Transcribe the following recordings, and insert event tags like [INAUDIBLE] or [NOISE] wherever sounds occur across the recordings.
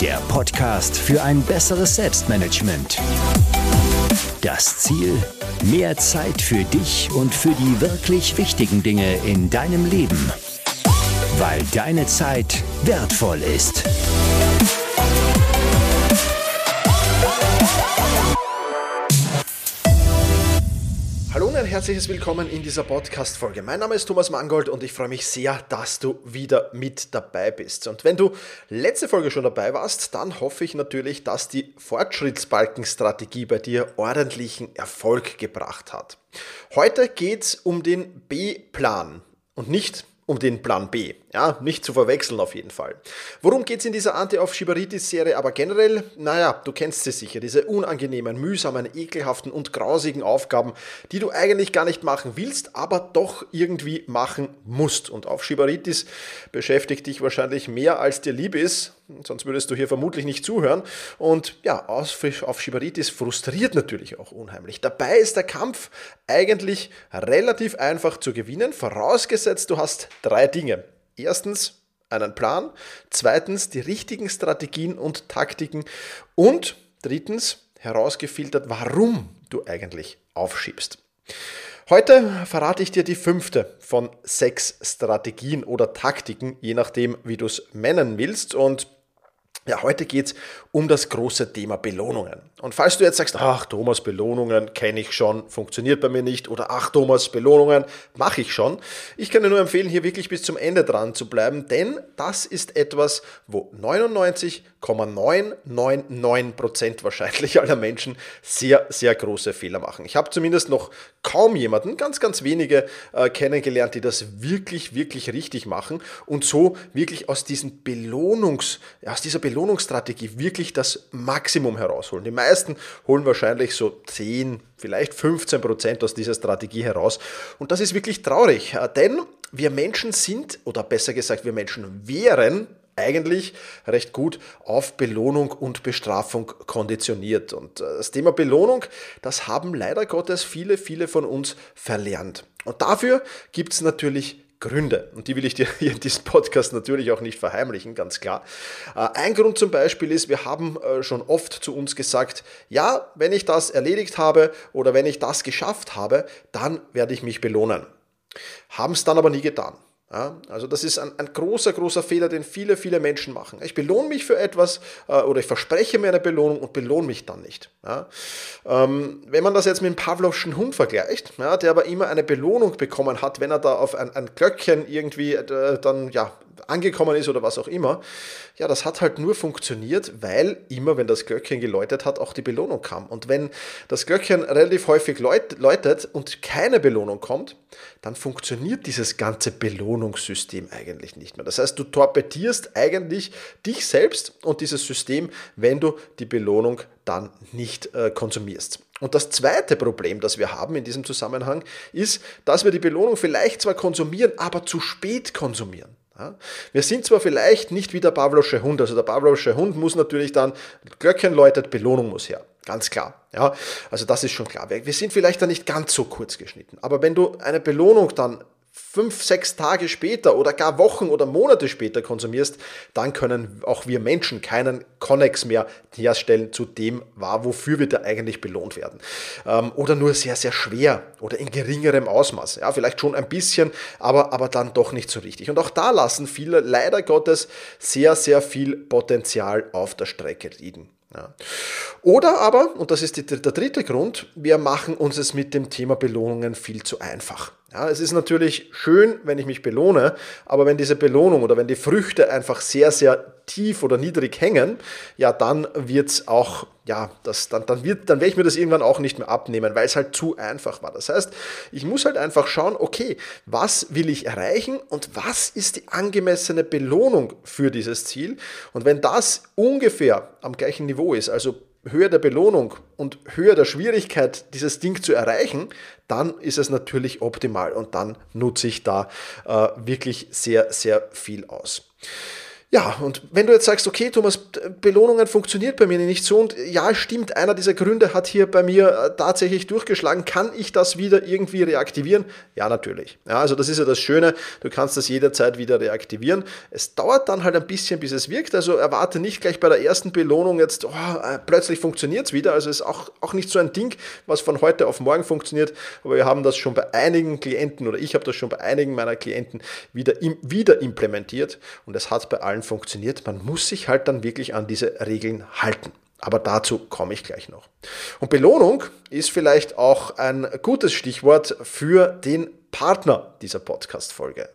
der Podcast für ein besseres Selbstmanagement. Das Ziel? Mehr Zeit für dich und für die wirklich wichtigen Dinge in deinem Leben. Weil deine Zeit wertvoll ist. Ein herzliches Willkommen in dieser Podcast-Folge. Mein Name ist Thomas Mangold und ich freue mich sehr, dass du wieder mit dabei bist. Und wenn du letzte Folge schon dabei warst, dann hoffe ich natürlich, dass die Fortschrittsbalkenstrategie bei dir ordentlichen Erfolg gebracht hat. Heute geht es um den B-Plan und nicht um den Plan B. Ja, nicht zu verwechseln auf jeden Fall. Worum geht es in dieser Anti-Aufschieberitis-Serie aber generell? Naja, du kennst sie sicher, diese unangenehmen, mühsamen, ekelhaften und grausigen Aufgaben, die du eigentlich gar nicht machen willst, aber doch irgendwie machen musst. Und Aufschieberitis beschäftigt dich wahrscheinlich mehr als dir lieb ist, sonst würdest du hier vermutlich nicht zuhören. Und ja, Aufschieberitis frustriert natürlich auch unheimlich. Dabei ist der Kampf eigentlich relativ einfach zu gewinnen, vorausgesetzt du hast drei Dinge. Erstens einen Plan, zweitens die richtigen Strategien und Taktiken und drittens herausgefiltert, warum du eigentlich aufschiebst. Heute verrate ich dir die fünfte von sechs Strategien oder Taktiken, je nachdem, wie du es nennen willst. Und ja, heute geht es um das große Thema Belohnungen. Und falls du jetzt sagst, ach Thomas, Belohnungen kenne ich schon, funktioniert bei mir nicht, oder ach Thomas, Belohnungen mache ich schon, ich kann dir nur empfehlen, hier wirklich bis zum Ende dran zu bleiben, denn das ist etwas, wo 99,999% wahrscheinlich aller Menschen sehr, sehr große Fehler machen. Ich habe zumindest noch kaum jemanden, ganz, ganz wenige äh, kennengelernt, die das wirklich, wirklich richtig machen und so wirklich aus diesem Belohnungs, aus dieser Belohnungs Belohnungsstrategie wirklich das Maximum herausholen. Die holen wahrscheinlich so 10, vielleicht 15 Prozent aus dieser Strategie heraus. Und das ist wirklich traurig, äh, denn wir Menschen sind, oder besser gesagt, wir Menschen wären eigentlich recht gut auf Belohnung und Bestrafung konditioniert. Und äh, das Thema Belohnung, das haben leider Gottes viele, viele von uns verlernt. Und dafür gibt es natürlich Gründe. Und die will ich dir [LAUGHS] hier in diesem Podcast natürlich auch nicht verheimlichen, ganz klar. Äh, ein Grund zum Beispiel ist, wir haben äh, schon oft zu uns gesagt, ja, wenn ich das erledigt habe oder wenn ich das geschafft habe, dann werde ich mich belohnen. Haben es dann aber nie getan. Ja, also das ist ein, ein, großer, großer Fehler, den viele, viele Menschen machen. Ich belohne mich für etwas äh, oder ich verspreche mir eine Belohnung und belohne mich dann nicht. Ja, ähm, wenn man das jetzt mit dem Pavlovschen Hund vergleicht, ja, der aber immer eine Belohnung bekommen hat, wenn er da auf ein, ein Glöckchen irgendwie äh, dann ja, angekommen ist oder was auch immer. Ja, das hat halt nur funktioniert, weil immer, wenn das Glöckchen geläutet hat, auch die Belohnung kam. Und wenn das Glöckchen relativ häufig läutet und keine Belohnung kommt, dann funktioniert dieses ganze Belohnungssystem eigentlich nicht mehr. Das heißt, du torpedierst eigentlich dich selbst und dieses System, wenn du die Belohnung dann nicht äh, konsumierst. Und das zweite Problem, das wir haben in diesem Zusammenhang, ist, dass wir die Belohnung vielleicht zwar konsumieren, aber zu spät konsumieren. Wir sind zwar vielleicht nicht wie der Pavlosche Hund, also der Pavlosche Hund muss natürlich dann, Glöckchen läutet, Belohnung muss her. Ganz klar. Ja, also das ist schon klar. Wir sind vielleicht dann nicht ganz so kurz geschnitten. Aber wenn du eine Belohnung dann fünf, sechs Tage später oder gar Wochen oder Monate später konsumierst, dann können auch wir Menschen keinen Connex mehr herstellen zu dem, war, wofür wir da eigentlich belohnt werden. Ähm, oder nur sehr, sehr schwer oder in geringerem Ausmaß. Ja, vielleicht schon ein bisschen, aber, aber dann doch nicht so richtig. Und auch da lassen viele leider Gottes sehr, sehr viel Potenzial auf der Strecke liegen. Ja. Oder aber, und das ist die, der dritte Grund, wir machen uns es mit dem Thema Belohnungen viel zu einfach. Ja, es ist natürlich schön, wenn ich mich belohne, aber wenn diese Belohnung oder wenn die Früchte einfach sehr, sehr tief oder niedrig hängen, ja, dann wird es auch, ja, das, dann, dann, dann werde ich mir das irgendwann auch nicht mehr abnehmen, weil es halt zu einfach war. Das heißt, ich muss halt einfach schauen, okay, was will ich erreichen und was ist die angemessene Belohnung für dieses Ziel? Und wenn das ungefähr am gleichen Niveau ist, also Höhe der Belohnung und Höhe der Schwierigkeit, dieses Ding zu erreichen, dann ist es natürlich optimal und dann nutze ich da äh, wirklich sehr, sehr viel aus. Ja, und wenn du jetzt sagst, okay, Thomas, Belohnungen funktioniert bei mir nicht so und ja, stimmt, einer dieser Gründe hat hier bei mir äh, tatsächlich durchgeschlagen, kann ich das wieder irgendwie reaktivieren? Ja, natürlich. Ja, also das ist ja das Schöne, du kannst das jederzeit wieder reaktivieren. Es dauert dann halt ein bisschen, bis es wirkt, also erwarte nicht gleich bei der ersten Belohnung jetzt, oh, äh, plötzlich funktioniert es wieder, also ist auch, auch nicht so ein Ding, was von heute auf morgen funktioniert, aber wir haben das schon bei einigen Klienten oder ich habe das schon bei einigen meiner Klienten wieder, wieder implementiert und es hat bei allen funktioniert. Man muss sich halt dann wirklich an diese Regeln halten. Aber dazu komme ich gleich noch. Und Belohnung ist vielleicht auch ein gutes Stichwort für den Partner dieser Podcast-Folge.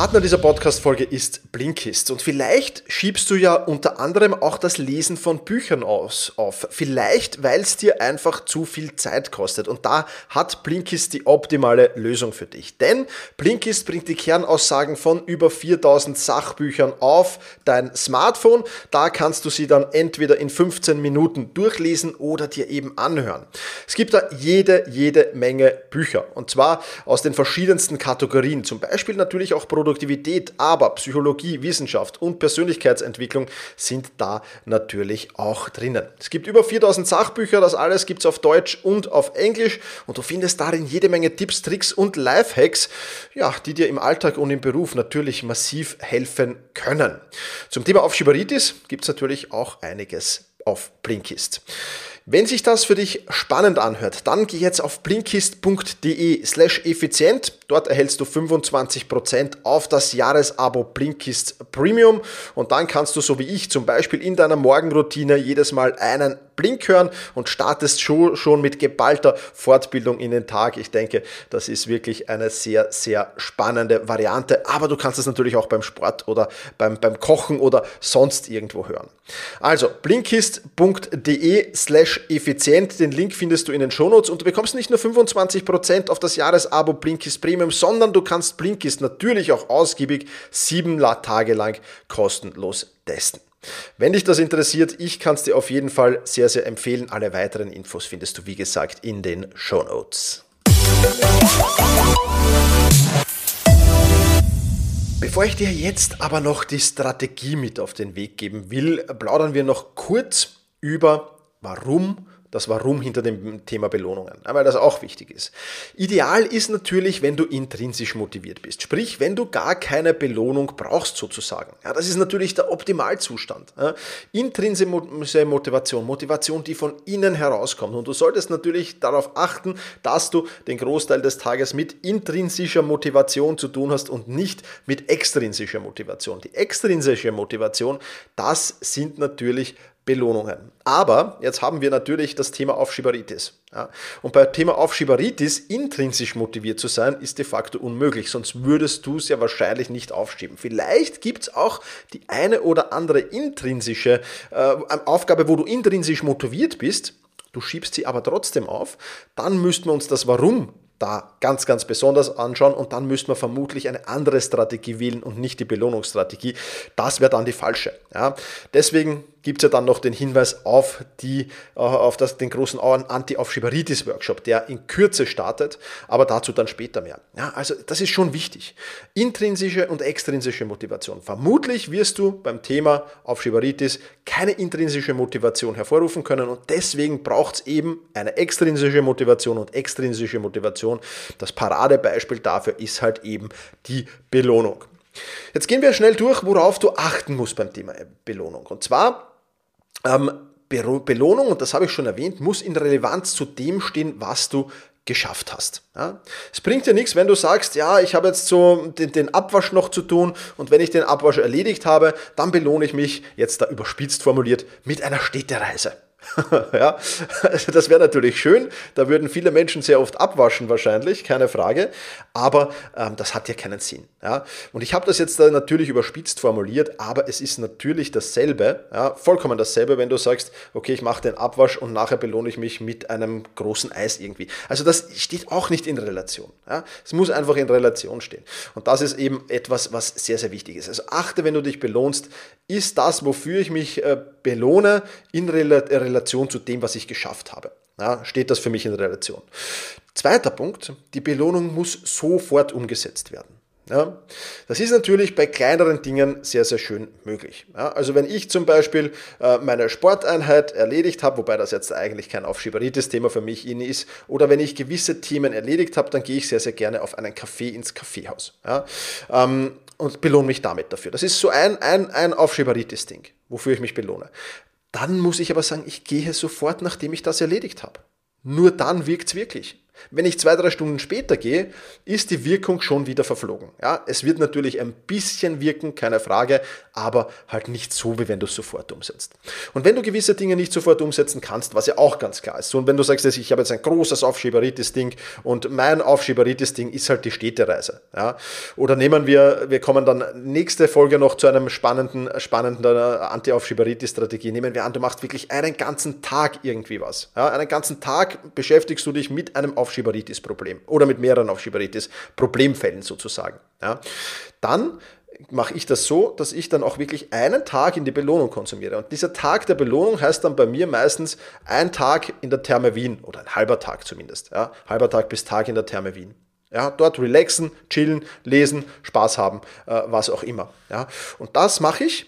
Partner dieser Podcast-Folge ist Blinkist. Und vielleicht schiebst du ja unter anderem auch das Lesen von Büchern aus, auf. Vielleicht, weil es dir einfach zu viel Zeit kostet. Und da hat Blinkist die optimale Lösung für dich. Denn Blinkist bringt die Kernaussagen von über 4000 Sachbüchern auf dein Smartphone. Da kannst du sie dann entweder in 15 Minuten durchlesen oder dir eben anhören. Es gibt da jede, jede Menge Bücher. Und zwar aus den verschiedensten Kategorien. Zum Beispiel natürlich auch Produkte Produktivität, aber Psychologie, Wissenschaft und Persönlichkeitsentwicklung sind da natürlich auch drinnen. Es gibt über 4000 Sachbücher, das alles gibt es auf Deutsch und auf Englisch und du findest darin jede Menge Tipps, Tricks und Lifehacks, ja, die dir im Alltag und im Beruf natürlich massiv helfen können. Zum Thema Aufschieberitis gibt es natürlich auch einiges auf Blinkist. Wenn sich das für dich spannend anhört, dann geh jetzt auf blinkist.de slash effizient. Dort erhältst du 25% auf das Jahresabo Blinkist Premium und dann kannst du so wie ich zum Beispiel in deiner Morgenroutine jedes Mal einen Blink hören und startest schon, mit geballter Fortbildung in den Tag. Ich denke, das ist wirklich eine sehr, sehr spannende Variante. Aber du kannst es natürlich auch beim Sport oder beim, beim Kochen oder sonst irgendwo hören. Also blinkist.de slash effizient. Den Link findest du in den Shownotes und du bekommst nicht nur 25% auf das Jahresabo Blinkist Premium, sondern du kannst Blinkist natürlich auch ausgiebig sieben Tage lang kostenlos testen. Wenn dich das interessiert, ich kann es dir auf jeden Fall sehr, sehr empfehlen. Alle weiteren Infos findest du, wie gesagt, in den Show Notes. Bevor ich dir jetzt aber noch die Strategie mit auf den Weg geben will, plaudern wir noch kurz über, warum das Warum hinter dem Thema Belohnungen, weil das auch wichtig ist. Ideal ist natürlich, wenn du intrinsisch motiviert bist, sprich, wenn du gar keine Belohnung brauchst sozusagen. Ja, das ist natürlich der Optimalzustand. Ja, intrinsische Motivation, Motivation, die von innen herauskommt. Und du solltest natürlich darauf achten, dass du den Großteil des Tages mit intrinsischer Motivation zu tun hast und nicht mit extrinsischer Motivation. Die extrinsische Motivation, das sind natürlich Belohnungen. Aber jetzt haben wir natürlich das Thema Aufschieberitis. Ja. Und bei Thema Aufschieberitis intrinsisch motiviert zu sein, ist de facto unmöglich, sonst würdest du es ja wahrscheinlich nicht aufschieben. Vielleicht gibt es auch die eine oder andere intrinsische äh, Aufgabe, wo du intrinsisch motiviert bist, du schiebst sie aber trotzdem auf, dann müssten wir uns das Warum da ganz, ganz besonders anschauen und dann müsste man vermutlich eine andere Strategie wählen und nicht die Belohnungsstrategie. Das wäre dann die falsche. Ja. Deswegen gibt es ja dann noch den Hinweis auf, die, äh, auf das, den großen Anti-Aufschieberitis-Workshop, der in Kürze startet, aber dazu dann später mehr. Ja, also das ist schon wichtig. Intrinsische und extrinsische Motivation. Vermutlich wirst du beim Thema Aufschieberitis keine intrinsische Motivation hervorrufen können und deswegen braucht es eben eine extrinsische Motivation und extrinsische Motivation. Das Paradebeispiel dafür ist halt eben die Belohnung. Jetzt gehen wir schnell durch, worauf du achten musst beim Thema Belohnung. Und zwar ähm, Belohnung, und das habe ich schon erwähnt, muss in Relevanz zu dem stehen, was du geschafft hast. Ja? Es bringt dir nichts, wenn du sagst, ja, ich habe jetzt so den, den, Abwasch noch zu tun und wenn ich den Abwasch erledigt habe, dann belohne ich mich, jetzt da überspitzt formuliert, mit einer Städtereise. [LAUGHS] ja, [LAUGHS] das wäre natürlich schön. Da würden viele Menschen sehr oft abwaschen wahrscheinlich, keine Frage. Aber ähm, das hat ja keinen Sinn. Ja? Und ich habe das jetzt da natürlich überspitzt formuliert, aber es ist natürlich dasselbe, ja? vollkommen dasselbe, wenn du sagst, okay, ich mache den Abwasch und nachher belohne ich mich mit einem großen Eis irgendwie. Also das steht auch nicht in Relation. Ja? Es muss einfach in Relation stehen. Und das ist eben etwas, was sehr, sehr wichtig ist. Also achte, wenn du dich belohnst, ist das, wofür ich mich äh, belohne, in Relation Relation zu dem, was ich geschafft habe. Ja, steht das für mich in Relation. Zweiter Punkt, die Belohnung muss sofort umgesetzt werden. Ja, das ist natürlich bei kleineren Dingen sehr, sehr schön möglich. Ja, also wenn ich zum Beispiel äh, meine Sporteinheit erledigt habe, wobei das jetzt eigentlich kein Aufschieberitis-Thema für mich ist, oder wenn ich gewisse Themen erledigt habe, dann gehe ich sehr, sehr gerne auf einen Kaffee ins Kaffeehaus ja, ähm, und belohne mich damit dafür. Das ist so ein, ein, ein Aufschieberitis-Ding, wofür ich mich belohne. Dann muss ich aber sagen, ich gehe sofort, nachdem ich das erledigt habe. Nur dann wirkt es wirklich. Wenn ich zwei, drei Stunden später gehe, ist die Wirkung schon wieder verflogen. Ja, es wird natürlich ein bisschen wirken, keine Frage, aber halt nicht so, wie wenn du es sofort umsetzt. Und wenn du gewisse Dinge nicht sofort umsetzen kannst, was ja auch ganz klar ist, und wenn du sagst, ich habe jetzt ein großes Aufschieberitis-Ding und mein Aufschieberitis-Ding ist halt die Städtereise. Ja, oder nehmen wir, wir kommen dann nächste Folge noch zu einem spannenden, spannenden Anti-Aufschieberitis-Strategie. Nehmen wir an, du machst wirklich einen ganzen Tag irgendwie was. Ja, einen ganzen Tag beschäftigst du dich mit einem Aufschieberitis Aufschieberitis-Problem oder mit mehreren Aufschieberitis-Problemfällen sozusagen. Ja. Dann mache ich das so, dass ich dann auch wirklich einen Tag in die Belohnung konsumiere. Und dieser Tag der Belohnung heißt dann bei mir meistens ein Tag in der Therme Wien oder ein halber Tag zumindest. Ja, halber Tag bis Tag in der Therme Wien. Ja, dort relaxen, chillen, lesen, Spaß haben, äh, was auch immer. Ja, und das mache ich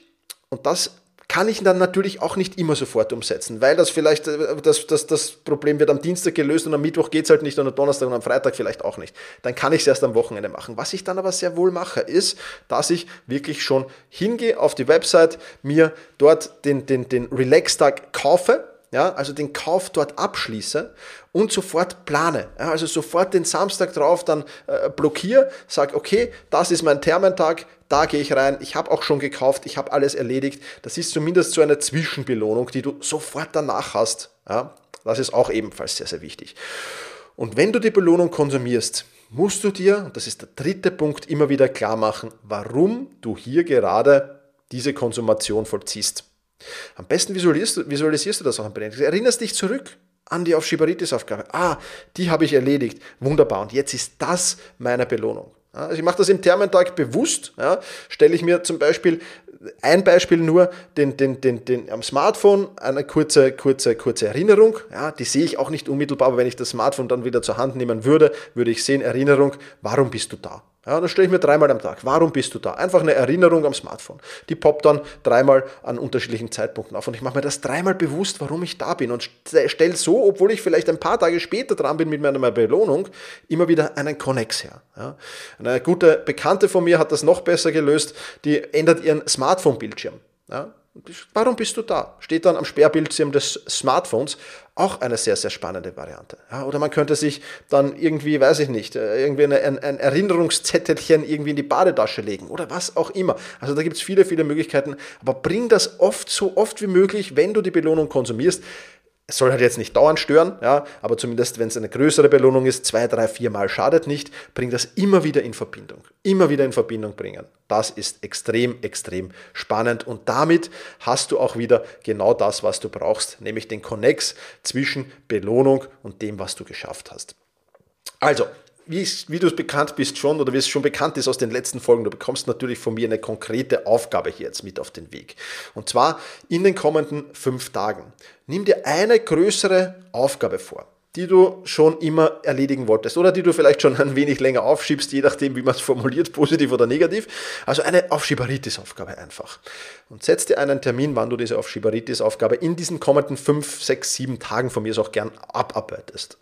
und das kann ich dann natürlich auch nicht immer sofort umsetzen, weil das vielleicht, äh, das, das, das Problem wird am Dienstag gelöst und am Mittwoch geht es halt nicht und am Donnerstag und am Freitag vielleicht auch nicht. Dann kann ich es erst am Wochenende machen. Was ich dann aber sehr wohl mache, ist, dass ich wirklich schon hingehe auf die Website, mir dort den, den, den Relax-Tag kaufe, ja, also den Kauf dort abschließe und sofort plane. Ja, also sofort den Samstag drauf dann äh, blockiere, sage, okay, das ist mein Thermentag, da gehe ich rein, ich habe auch schon gekauft, ich habe alles erledigt. Das ist zumindest so eine Zwischenbelohnung, die du sofort danach hast. Ja, das ist auch ebenfalls sehr, sehr wichtig. Und wenn du die Belohnung konsumierst, musst du dir, und das ist der dritte Punkt, immer wieder klar machen, warum du hier gerade diese Konsumation vollziehst. Am besten visualisierst, visualisierst du das auch am Bedenken. Erinnerst dich zurück an die Aufschieberitis-Aufgabe. Ah, die habe ich erledigt. Wunderbar. Und jetzt ist das meine Belohnung. Also ich mache das im Thermentag bewusst. Ja, stelle ich mir zum Beispiel ein Beispiel nur, den, den, den, den, am Smartphone eine kurze, kurze, kurze Erinnerung. Ja, die sehe ich auch nicht unmittelbar, aber wenn ich das Smartphone dann wieder zur Hand nehmen würde, würde ich sehen, Erinnerung, warum bist du da? Ja, das stelle ich mir dreimal am Tag. Warum bist du da? Einfach eine Erinnerung am Smartphone. Die poppt dann dreimal an unterschiedlichen Zeitpunkten auf. Und ich mache mir das dreimal bewusst, warum ich da bin. Und stelle so, obwohl ich vielleicht ein paar Tage später dran bin mit meiner Belohnung, immer wieder einen Connex her. Ja. Eine gute Bekannte von mir hat das noch besser gelöst. Die ändert ihren Smartphone-Bildschirm. Ja. Warum bist du da? Steht dann am Sperrbildschirm des Smartphones auch eine sehr, sehr spannende Variante. Ja, oder man könnte sich dann irgendwie, weiß ich nicht, äh, irgendwie eine, ein, ein Erinnerungszettelchen irgendwie in die Badetasche legen oder was auch immer. Also da gibt es viele, viele Möglichkeiten. Aber bring das oft, so oft wie möglich, wenn du die Belohnung konsumierst, es soll halt jetzt nicht dauernd stören, ja, aber zumindest wenn es eine größere Belohnung ist, zwei, drei, vier Mal schadet nicht, bring das immer wieder in Verbindung. Immer wieder in Verbindung bringen. Das ist extrem, extrem spannend und damit hast du auch wieder genau das, was du brauchst, nämlich den Connex zwischen Belohnung und dem, was du geschafft hast. Also, wie, wie du es bekannt bist schon oder wie es schon bekannt ist aus den letzten Folgen, du bekommst natürlich von mir eine konkrete Aufgabe hier jetzt mit auf den Weg. Und zwar in den kommenden fünf Tagen. Nimm dir eine größere Aufgabe vor die du schon immer erledigen wolltest oder die du vielleicht schon ein wenig länger aufschiebst, je nachdem, wie man es formuliert, [LAUGHS] positiv oder negativ. Also eine Aufschieberitis-Aufgabe einfach. Und setz dir einen Termin, wann du diese Aufschieberitis-Aufgabe in diesen kommenden fünf, sechs, sieben Tagen von mir auch gern abarbeitest.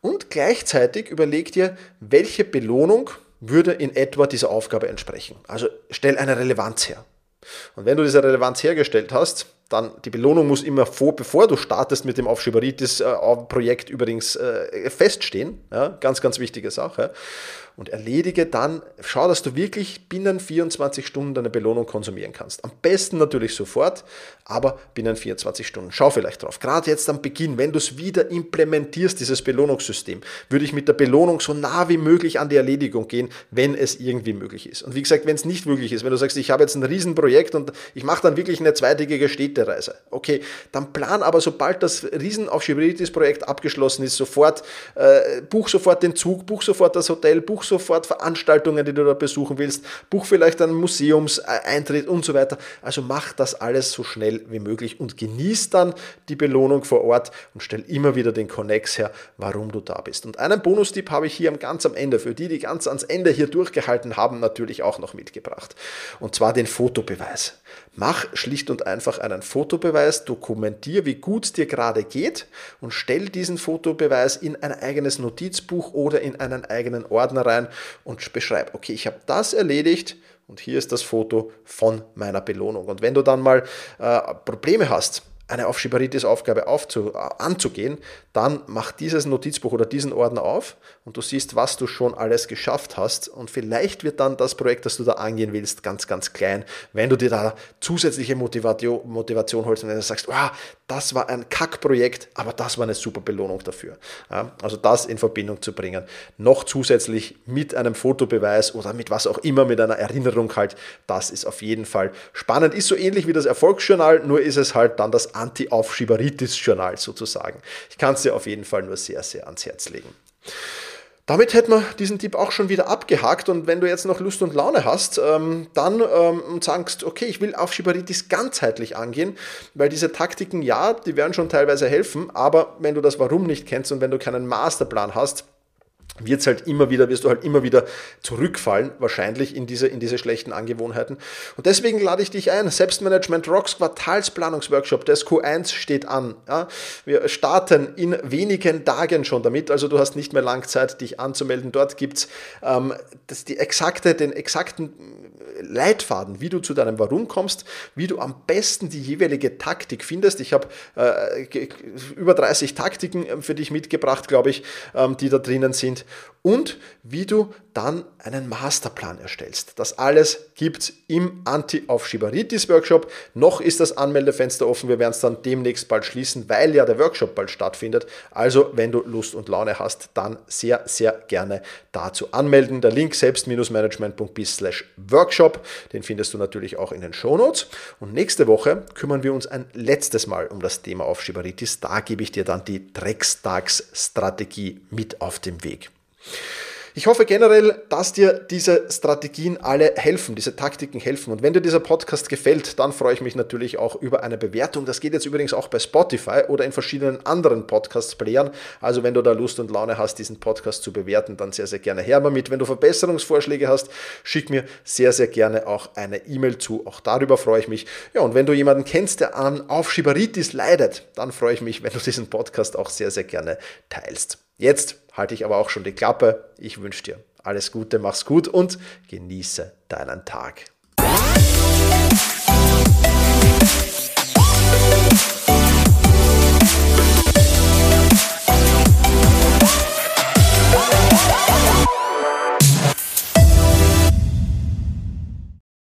Und gleichzeitig überleg dir, welche Belohnung würde in etwa dieser Aufgabe entsprechen. Also stell eine Relevanz her. Und wenn du diese Relevanz hergestellt hast, dann die Belohnung muss immer vor, bevor du startest mit dem Aufschieberitis-Projekt übrigens äh, feststehen. Ja, ganz, ganz wichtige Sache und erledige dann, schau, dass du wirklich binnen 24 Stunden deine Belohnung konsumieren kannst. Am besten natürlich sofort, aber binnen 24 Stunden. Schau vielleicht drauf. Gerade jetzt am Beginn, wenn du es wieder implementierst, dieses Belohnungssystem, würde ich mit der Belohnung so nah wie möglich an die Erledigung gehen, wenn es irgendwie möglich ist. Und wie gesagt, wenn es nicht möglich ist, wenn du sagst, ich habe jetzt ein Riesenprojekt und ich mache dann wirklich eine zweitägige Städtereise, okay, dann plan aber, sobald das Riesenaufschieberitis-Projekt abgeschlossen ist, sofort, äh, buch sofort den Zug, buch sofort das Hotel, buch sofort Veranstaltungen, die du da besuchen willst, buch vielleicht einen Museumseintritt und so weiter. Also mach das alles so schnell wie möglich und genieß dann die Belohnung vor Ort und stell immer wieder den Connex her, warum du da bist. Und einen Bonustipp habe ich hier ganz am Ende, für die, die ganz ans Ende hier durchgehalten haben, natürlich auch noch mitgebracht. Und zwar den Fotobeweis. Mach schlicht und einfach einen Fotobeweis, dokumentier, wie gut es dir gerade geht und stell diesen Fotobeweis in ein eigenes Notizbuch oder in einen eigenen Ordner rein und beschreib, okay, ich habe das erledigt und hier ist das Foto von meiner Belohnung. Und wenn du dann mal äh, Probleme hast, eine Aufschieberitis-Aufgabe äh, anzugehen, dann mach dieses Notizbuch oder diesen Ordner auf und du siehst, was du schon alles geschafft hast. Und vielleicht wird dann das Projekt, das du da angehen willst, ganz, ganz klein, wenn du dir da zusätzliche Motivation, holst und dann sagst, wow, das war ein Kackprojekt, aber das war eine super Belohnung dafür. Also das in Verbindung zu bringen. Noch zusätzlich mit einem Fotobeweis oder mit was auch immer, mit einer Erinnerung halt, das ist auf jeden Fall spannend. Ist so ähnlich wie das Erfolgsjournal, nur ist es halt dann das Anti-Aufschieberitis-Journal sozusagen. Ich kann es dir auf jeden Fall nur sehr, sehr ans Herz legen. Damit hätten wir diesen Tipp auch schon wieder abgehakt und wenn du jetzt noch Lust und Laune hast, ähm, dann ähm, sagst, okay, ich will Aufschieberitis ganzheitlich angehen, weil diese Taktiken, ja, die werden schon teilweise helfen, aber wenn du das Warum nicht kennst und wenn du keinen Masterplan hast, wird's halt immer wieder, wirst du halt immer wieder zurückfallen, wahrscheinlich in diese, in diese schlechten Angewohnheiten. Und deswegen lade ich dich ein. Selbstmanagement Rocks Quartalsplanungsworkshop des Q1 steht an. Ja, wir starten in wenigen Tagen schon damit, also du hast nicht mehr lang Zeit, dich anzumelden. Dort gibt's ähm, das, die exakte, den exakten Leitfaden, wie du zu deinem Warum kommst, wie du am besten die jeweilige Taktik findest. Ich habe äh, über 30 Taktiken äh, für dich mitgebracht, glaube ich, ähm, die da drinnen sind und wie du dann einen Masterplan erstellst. Das alles gibt es im Anti-Aufschieberitis-Workshop. Noch ist das Anmeldefenster offen. Wir werden es dann demnächst bald schließen, weil ja der Workshop bald stattfindet. Also, wenn du Lust und Laune hast, dann sehr, sehr gerne dazu anmelden. Der Link selbst-management.bis Workshop, den findest du natürlich auch in den Shownotes. Und nächste Woche kümmern wir uns ein letztes Mal um das Thema Aufschieberitis. Da gebe ich dir dann die Dreckstagsstrategie mit auf den Weg. Ich hoffe generell, dass dir diese Strategien alle helfen, diese Taktiken helfen. Und wenn dir dieser Podcast gefällt, dann freue ich mich natürlich auch über eine Bewertung. Das geht jetzt übrigens auch bei Spotify oder in verschiedenen anderen Podcast-Playern. Also wenn du da Lust und Laune hast, diesen Podcast zu bewerten, dann sehr, sehr gerne her damit. Wenn du Verbesserungsvorschläge hast, schick mir sehr, sehr gerne auch eine E-Mail zu. Auch darüber freue ich mich. Ja, und wenn du jemanden kennst, der an Aufschieberitis leidet, dann freue ich mich, wenn du diesen Podcast auch sehr, sehr gerne teilst. Jetzt halte ich aber auch schon die Klappe. Ich wünsche dir alles Gute, mach's gut und genieße deinen Tag.